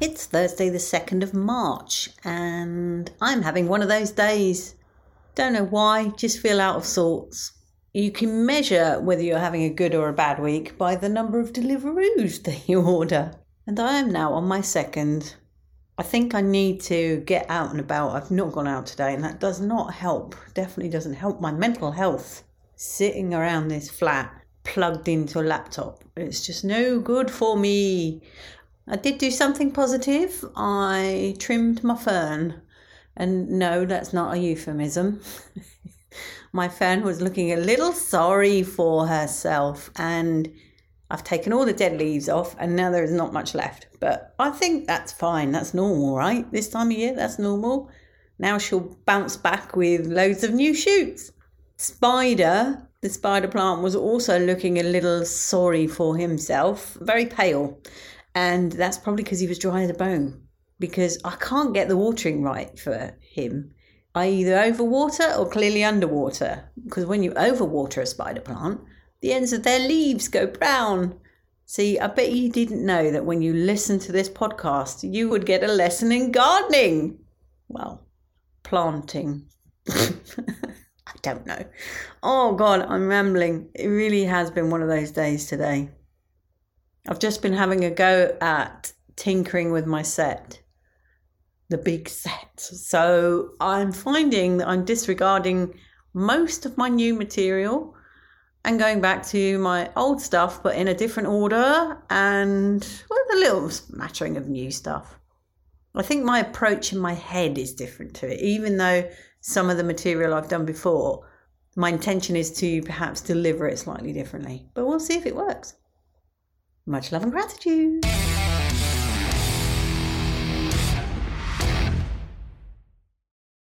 It's Thursday, the 2nd of March, and I'm having one of those days. Don't know why, just feel out of sorts. You can measure whether you're having a good or a bad week by the number of Deliveroos that you order. And I am now on my second. I think I need to get out and about. I've not gone out today, and that does not help. Definitely doesn't help my mental health. Sitting around this flat, plugged into a laptop, it's just no good for me. I did do something positive. I trimmed my fern. And no, that's not a euphemism. my fern was looking a little sorry for herself, and I've taken all the dead leaves off, and now there is not much left. But I think that's fine. That's normal, right? This time of year, that's normal. Now she'll bounce back with loads of new shoots. Spider, the spider plant, was also looking a little sorry for himself, very pale and that's probably because he was dry as a bone. Because I can't get the watering right for him. I either overwater or clearly underwater. Because when you overwater a spider plant, the ends of their leaves go brown. See, I bet you didn't know that when you listen to this podcast, you would get a lesson in gardening. Well, planting. I don't know. Oh, God, I'm rambling. It really has been one of those days today. I've just been having a go at tinkering with my set, the big set. So I'm finding that I'm disregarding most of my new material and going back to my old stuff, but in a different order and with a little smattering of new stuff. I think my approach in my head is different to it, even though some of the material I've done before, my intention is to perhaps deliver it slightly differently. But we'll see if it works. Much love and gratitude.